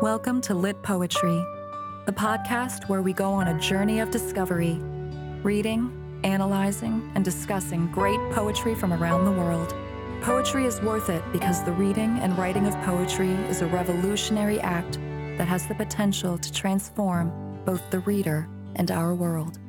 Welcome to Lit Poetry, the podcast where we go on a journey of discovery, reading, analyzing, and discussing great poetry from around the world. Poetry is worth it because the reading and writing of poetry is a revolutionary act that has the potential to transform both the reader and our world.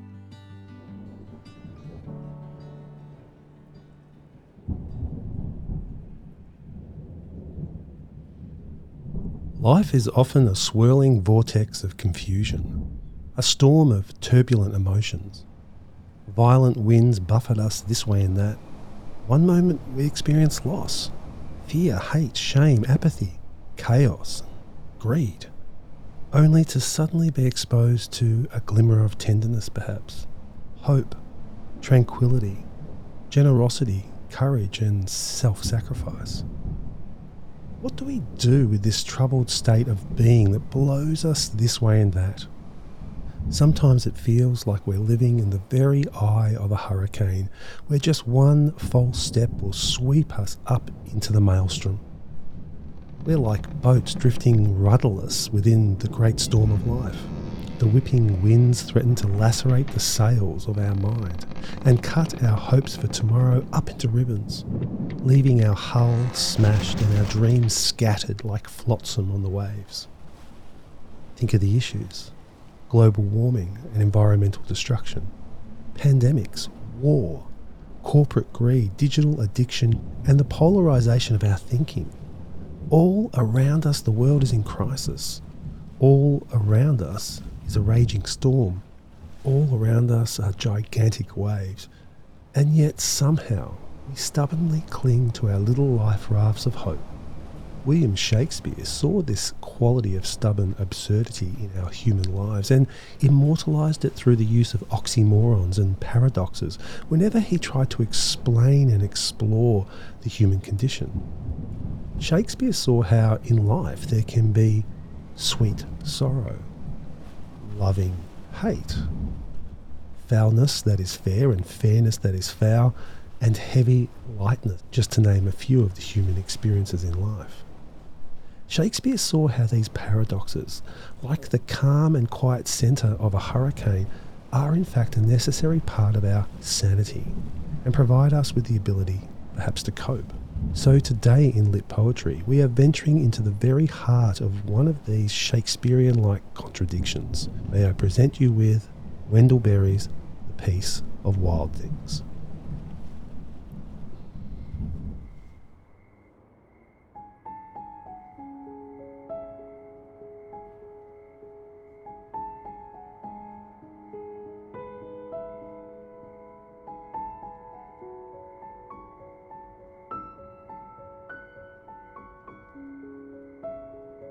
Life is often a swirling vortex of confusion, a storm of turbulent emotions. Violent winds buffet us this way and that. One moment we experience loss, fear, hate, shame, apathy, chaos, greed, only to suddenly be exposed to a glimmer of tenderness, perhaps, hope, tranquility, generosity, courage, and self sacrifice. What do we do with this troubled state of being that blows us this way and that? Sometimes it feels like we're living in the very eye of a hurricane, where just one false step will sweep us up into the maelstrom. We're like boats drifting rudderless within the great storm of life. The whipping winds threaten to lacerate the sails of our mind and cut our hopes for tomorrow up into ribbons, leaving our hull smashed and our dreams scattered like flotsam on the waves. Think of the issues global warming and environmental destruction, pandemics, war, corporate greed, digital addiction, and the polarization of our thinking. All around us, the world is in crisis. All around us is a raging storm. All around us are gigantic waves. And yet somehow we stubbornly cling to our little life rafts of hope. William Shakespeare saw this quality of stubborn absurdity in our human lives and immortalized it through the use of oxymorons and paradoxes whenever he tried to explain and explore the human condition. Shakespeare saw how in life there can be sweet sorrow, loving hate, foulness that is fair and fairness that is foul, and heavy lightness, just to name a few of the human experiences in life. Shakespeare saw how these paradoxes, like the calm and quiet centre of a hurricane, are in fact a necessary part of our sanity and provide us with the ability, perhaps, to cope. So today in Lit Poetry, we are venturing into the very heart of one of these Shakespearean like contradictions. May I present you with Wendell Berry's The Peace of Wild Things.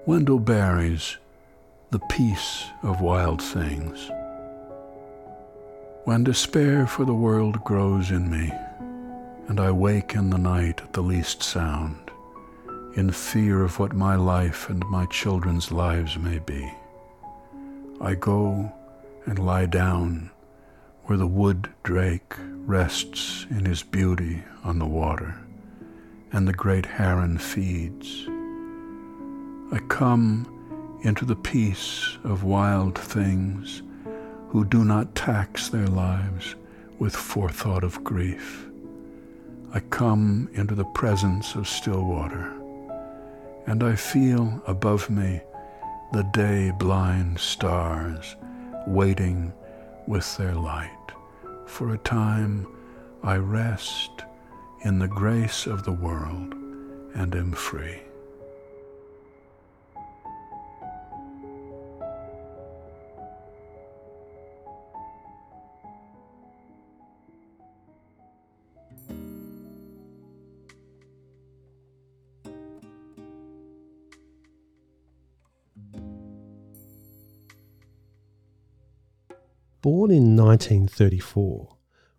Wendell Berry's The Peace of Wild Things. When despair for the world grows in me, and I wake in the night at the least sound, in fear of what my life and my children's lives may be, I go and lie down where the wood drake rests in his beauty on the water, and the great heron feeds I come into the peace of wild things who do not tax their lives with forethought of grief. I come into the presence of still water, and I feel above me the day blind stars waiting with their light. For a time I rest in the grace of the world and am free. Born in 1934,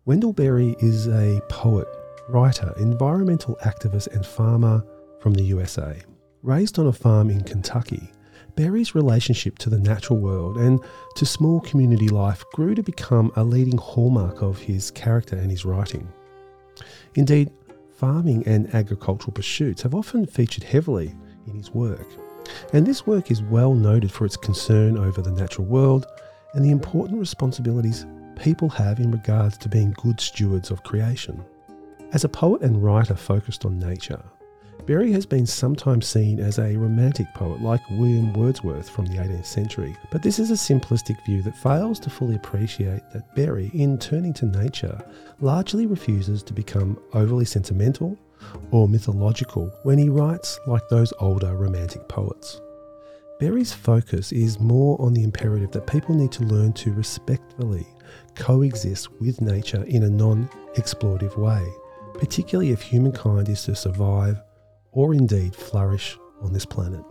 Wendell Berry is a poet, writer, environmental activist, and farmer from the USA. Raised on a farm in Kentucky, Berry's relationship to the natural world and to small community life grew to become a leading hallmark of his character and his writing. Indeed, farming and agricultural pursuits have often featured heavily in his work. and this work is well noted for its concern over the natural world and the important responsibilities people have in regards to being good stewards of creation. As a poet and writer focused on nature, Berry has been sometimes seen as a romantic poet like William Wordsworth from the 18th century, but this is a simplistic view that fails to fully appreciate that Berry, in turning to nature, largely refuses to become overly sentimental or mythological when he writes like those older romantic poets. Berry's focus is more on the imperative that people need to learn to respectfully coexist with nature in a non exploitative way, particularly if humankind is to survive or indeed flourish on this planet.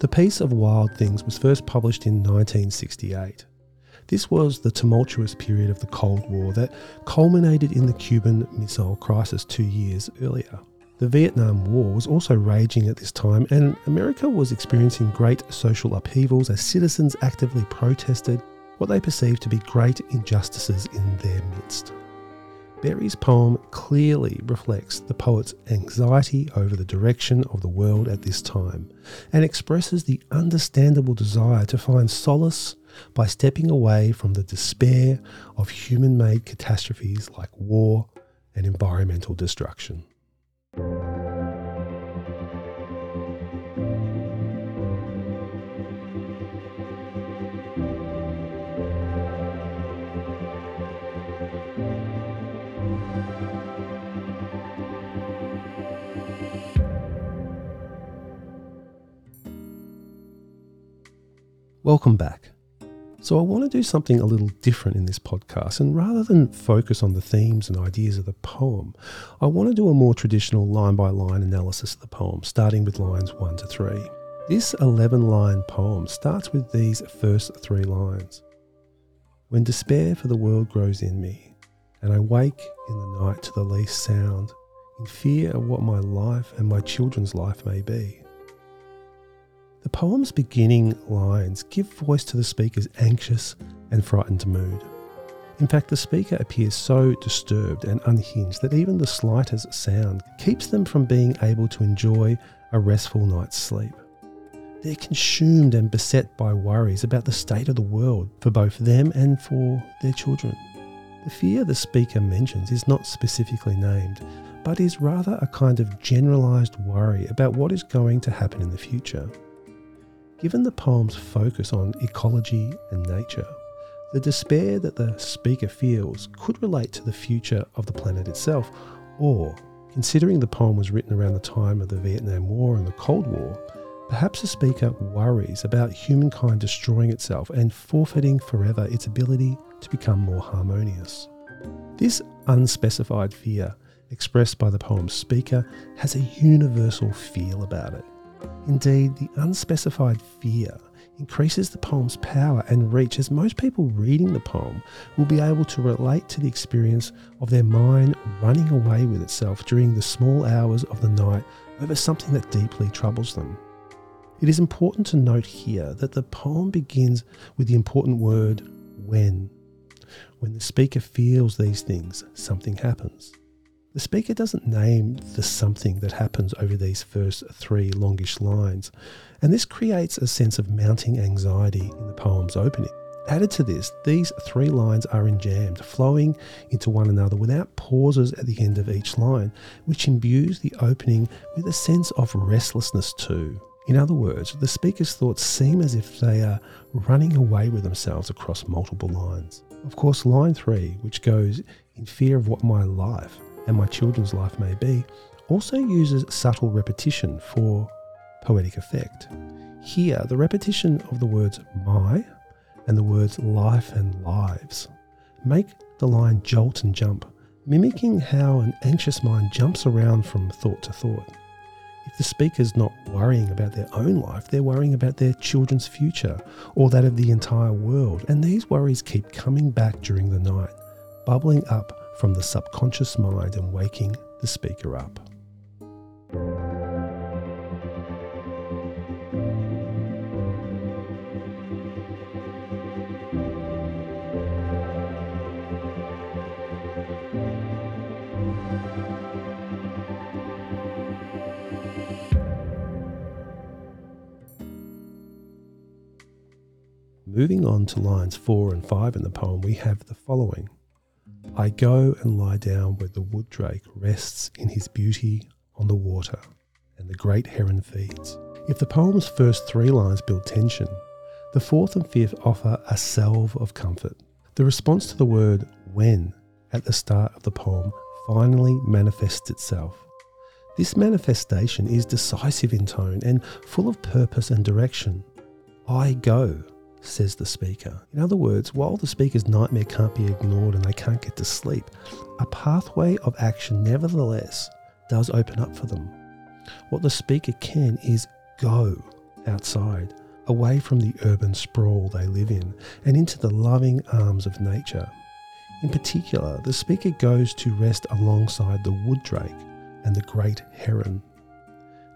The Peace of Wild Things was first published in 1968. This was the tumultuous period of the Cold War that culminated in the Cuban Missile Crisis two years earlier. The Vietnam War was also raging at this time, and America was experiencing great social upheavals as citizens actively protested what they perceived to be great injustices in their midst. Berry's poem clearly reflects the poet's anxiety over the direction of the world at this time and expresses the understandable desire to find solace by stepping away from the despair of human made catastrophes like war and environmental destruction. Welcome back. So, I want to do something a little different in this podcast, and rather than focus on the themes and ideas of the poem, I want to do a more traditional line by line analysis of the poem, starting with lines 1 to 3. This 11 line poem starts with these first three lines When despair for the world grows in me, and I wake in the night to the least sound, in fear of what my life and my children's life may be. The poem's beginning lines give voice to the speaker's anxious and frightened mood. In fact, the speaker appears so disturbed and unhinged that even the slightest sound keeps them from being able to enjoy a restful night's sleep. They're consumed and beset by worries about the state of the world for both them and for their children. The fear the speaker mentions is not specifically named, but is rather a kind of generalized worry about what is going to happen in the future. Given the poem's focus on ecology and nature, the despair that the speaker feels could relate to the future of the planet itself, or, considering the poem was written around the time of the Vietnam War and the Cold War, perhaps the speaker worries about humankind destroying itself and forfeiting forever its ability to become more harmonious. This unspecified fear, expressed by the poem's speaker, has a universal feel about it. Indeed, the unspecified fear increases the poem's power and reach as most people reading the poem will be able to relate to the experience of their mind running away with itself during the small hours of the night over something that deeply troubles them. It is important to note here that the poem begins with the important word when. When the speaker feels these things, something happens. The speaker doesn't name the something that happens over these first three longish lines, and this creates a sense of mounting anxiety in the poem's opening. Added to this, these three lines are enjambed, flowing into one another without pauses at the end of each line, which imbues the opening with a sense of restlessness too. In other words, the speaker's thoughts seem as if they are running away with themselves across multiple lines. Of course, line three, which goes, In fear of what my life and my children's life may be, also uses subtle repetition for poetic effect. Here, the repetition of the words my and the words life and lives make the line jolt and jump, mimicking how an anxious mind jumps around from thought to thought. If the speaker's not worrying about their own life, they're worrying about their children's future or that of the entire world, and these worries keep coming back during the night, bubbling up from the subconscious mind and waking the speaker up. Moving on to lines 4 and 5 in the poem, we have the following I go and lie down where the wood drake rests in his beauty on the water, and the great heron feeds. If the poem's first three lines build tension, the fourth and fifth offer a salve of comfort. The response to the word when at the start of the poem finally manifests itself. This manifestation is decisive in tone and full of purpose and direction. I go, says the speaker. In other words, while the speaker's nightmare can't be ignored and they can't get to sleep, a pathway of action nevertheless does open up for them. What the speaker can is go outside, away from the urban sprawl they live in, and into the loving arms of nature. In particular, the speaker goes to rest alongside the wood drake and the great heron.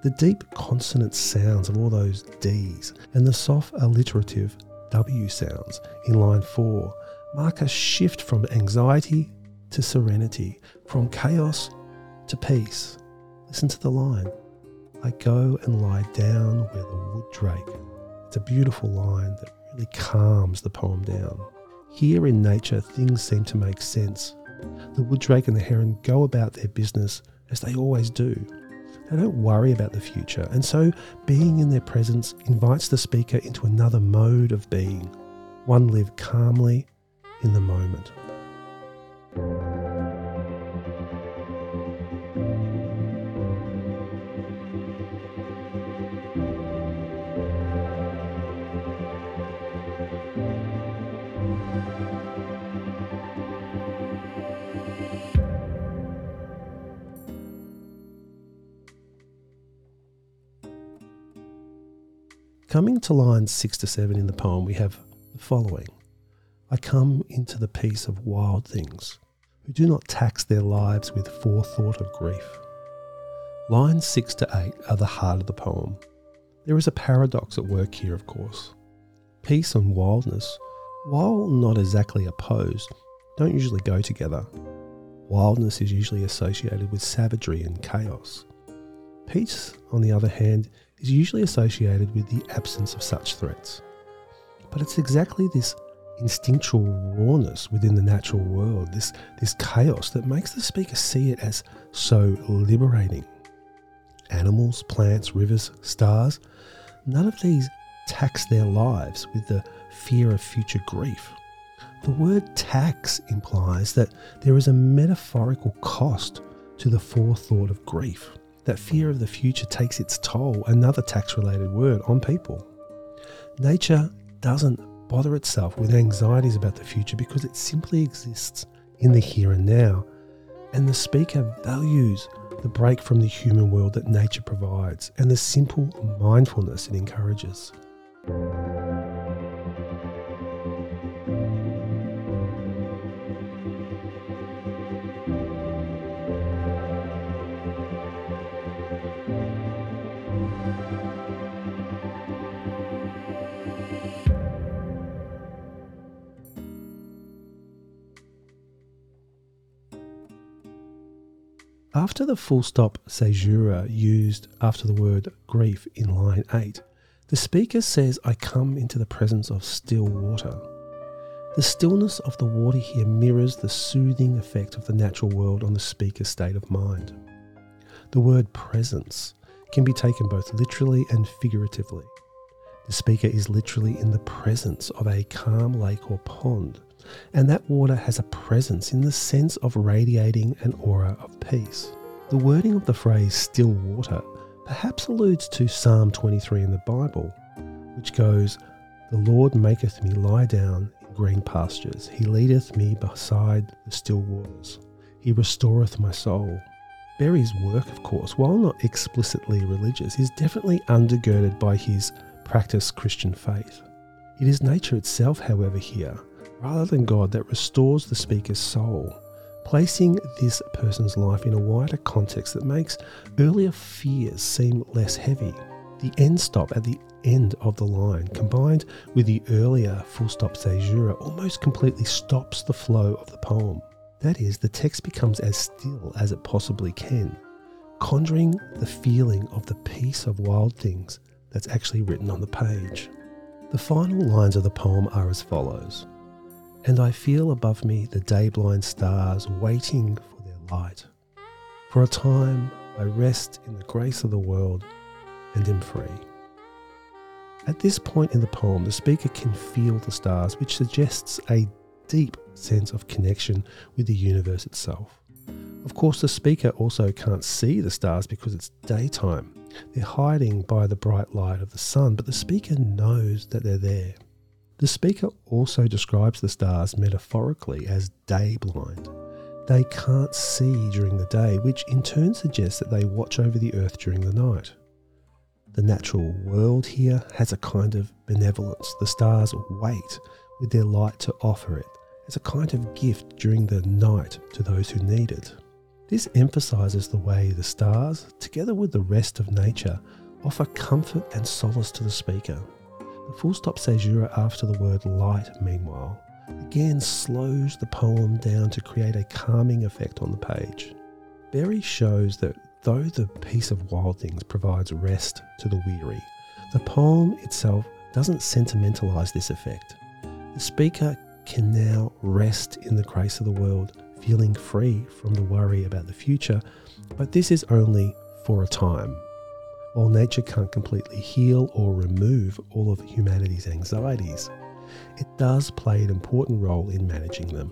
The deep consonant sounds of all those D's and the soft alliterative W sounds in line 4 mark a shift from anxiety to serenity, from chaos to peace. Listen to the line I go and lie down where the wood drake. It's a beautiful line that really calms the poem down. Here in nature, things seem to make sense. The wood drake and the heron go about their business as they always do. They don't worry about the future, and so being in their presence invites the speaker into another mode of being, one lived calmly in the moment. Coming to lines 6 to 7 in the poem, we have the following I come into the peace of wild things who do not tax their lives with forethought of grief. Lines 6 to 8 are the heart of the poem. There is a paradox at work here, of course. Peace and wildness, while not exactly opposed, don't usually go together. Wildness is usually associated with savagery and chaos. Peace, on the other hand, is usually associated with the absence of such threats. But it's exactly this instinctual rawness within the natural world, this, this chaos, that makes the speaker see it as so liberating. Animals, plants, rivers, stars, none of these tax their lives with the fear of future grief. The word tax implies that there is a metaphorical cost to the forethought of grief that fear of the future takes its toll, another tax related word, on people. Nature doesn't bother itself with anxieties about the future because it simply exists in the here and now. And the speaker values the break from the human world that nature provides and the simple mindfulness it encourages. After the full stop caesura used after the word grief in line 8, the speaker says, I come into the presence of still water. The stillness of the water here mirrors the soothing effect of the natural world on the speaker's state of mind. The word presence can be taken both literally and figuratively. The speaker is literally in the presence of a calm lake or pond and that water has a presence in the sense of radiating an aura of peace. The wording of the phrase still water perhaps alludes to Psalm 23 in the Bible, which goes, The Lord maketh me lie down in green pastures, He leadeth me beside the still waters, He restoreth my soul. Berry's work, of course, while not explicitly religious, is definitely undergirded by his practiced Christian faith. It is nature itself, however, here rather than God that restores the speaker's soul, placing this person's life in a wider context that makes earlier fears seem less heavy. The end stop at the end of the line, combined with the earlier full stop caesura, almost completely stops the flow of the poem. That is, the text becomes as still as it possibly can, conjuring the feeling of the peace of wild things that's actually written on the page. The final lines of the poem are as follows And I feel above me the day blind stars waiting for their light. For a time I rest in the grace of the world and am free. At this point in the poem, the speaker can feel the stars, which suggests a deep sense of connection with the universe itself. Of course, the speaker also can't see the stars because it's daytime. They're hiding by the bright light of the sun, but the speaker knows that they're there. The speaker also describes the stars metaphorically as day blind. They can't see during the day, which in turn suggests that they watch over the earth during the night. The natural world here has a kind of benevolence. The stars wait with their light to offer it as a kind of gift during the night to those who need it. This emphasizes the way the stars, together with the rest of nature, offer comfort and solace to the speaker. Full stop caesura after the word light, meanwhile, again slows the poem down to create a calming effect on the page. Berry shows that though the Peace of Wild Things provides rest to the weary, the poem itself doesn't sentimentalize this effect. The speaker can now rest in the grace of the world, feeling free from the worry about the future, but this is only for a time. While nature can't completely heal or remove all of humanity's anxieties, it does play an important role in managing them.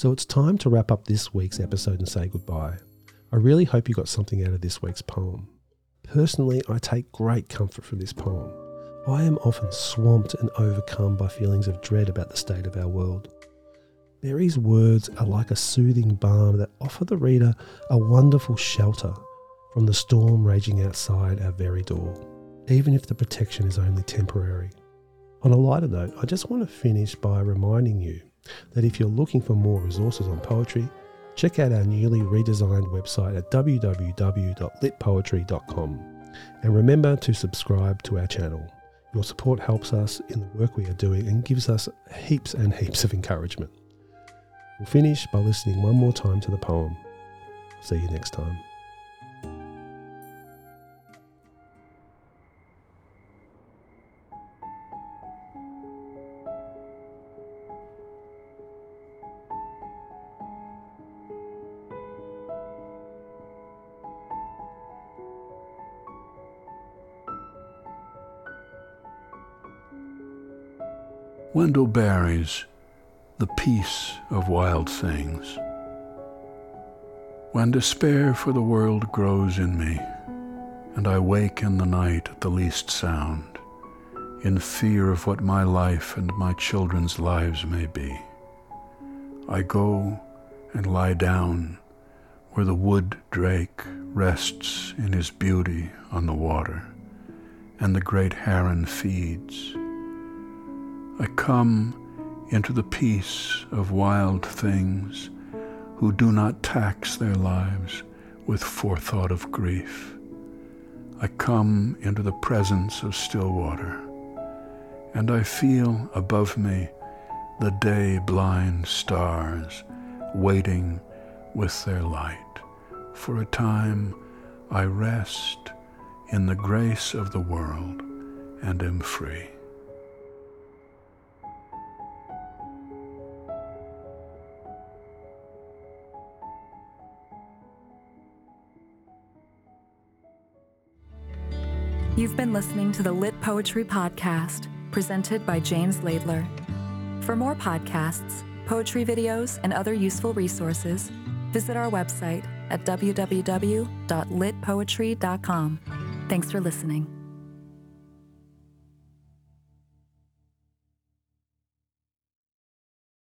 So it's time to wrap up this week's episode and say goodbye. I really hope you got something out of this week's poem. Personally, I take great comfort from this poem. I am often swamped and overcome by feelings of dread about the state of our world. Berry's words are like a soothing balm that offer the reader a wonderful shelter from the storm raging outside our very door, even if the protection is only temporary. On a lighter note, I just want to finish by reminding you that if you're looking for more resources on poetry, check out our newly redesigned website at www.litpoetry.com. And remember to subscribe to our channel. Your support helps us in the work we are doing and gives us heaps and heaps of encouragement. We'll finish by listening one more time to the poem. See you next time. Wendell Berry's The Peace of Wild Things. When despair for the world grows in me, and I wake in the night at the least sound, in fear of what my life and my children's lives may be, I go and lie down where the wood drake rests in his beauty on the water, and the great heron feeds I come into the peace of wild things who do not tax their lives with forethought of grief. I come into the presence of still water, and I feel above me the day blind stars waiting with their light. For a time I rest in the grace of the world and am free. You've been listening to the Lit Poetry Podcast, presented by James Laidler. For more podcasts, poetry videos, and other useful resources, visit our website at www.litpoetry.com. Thanks for listening.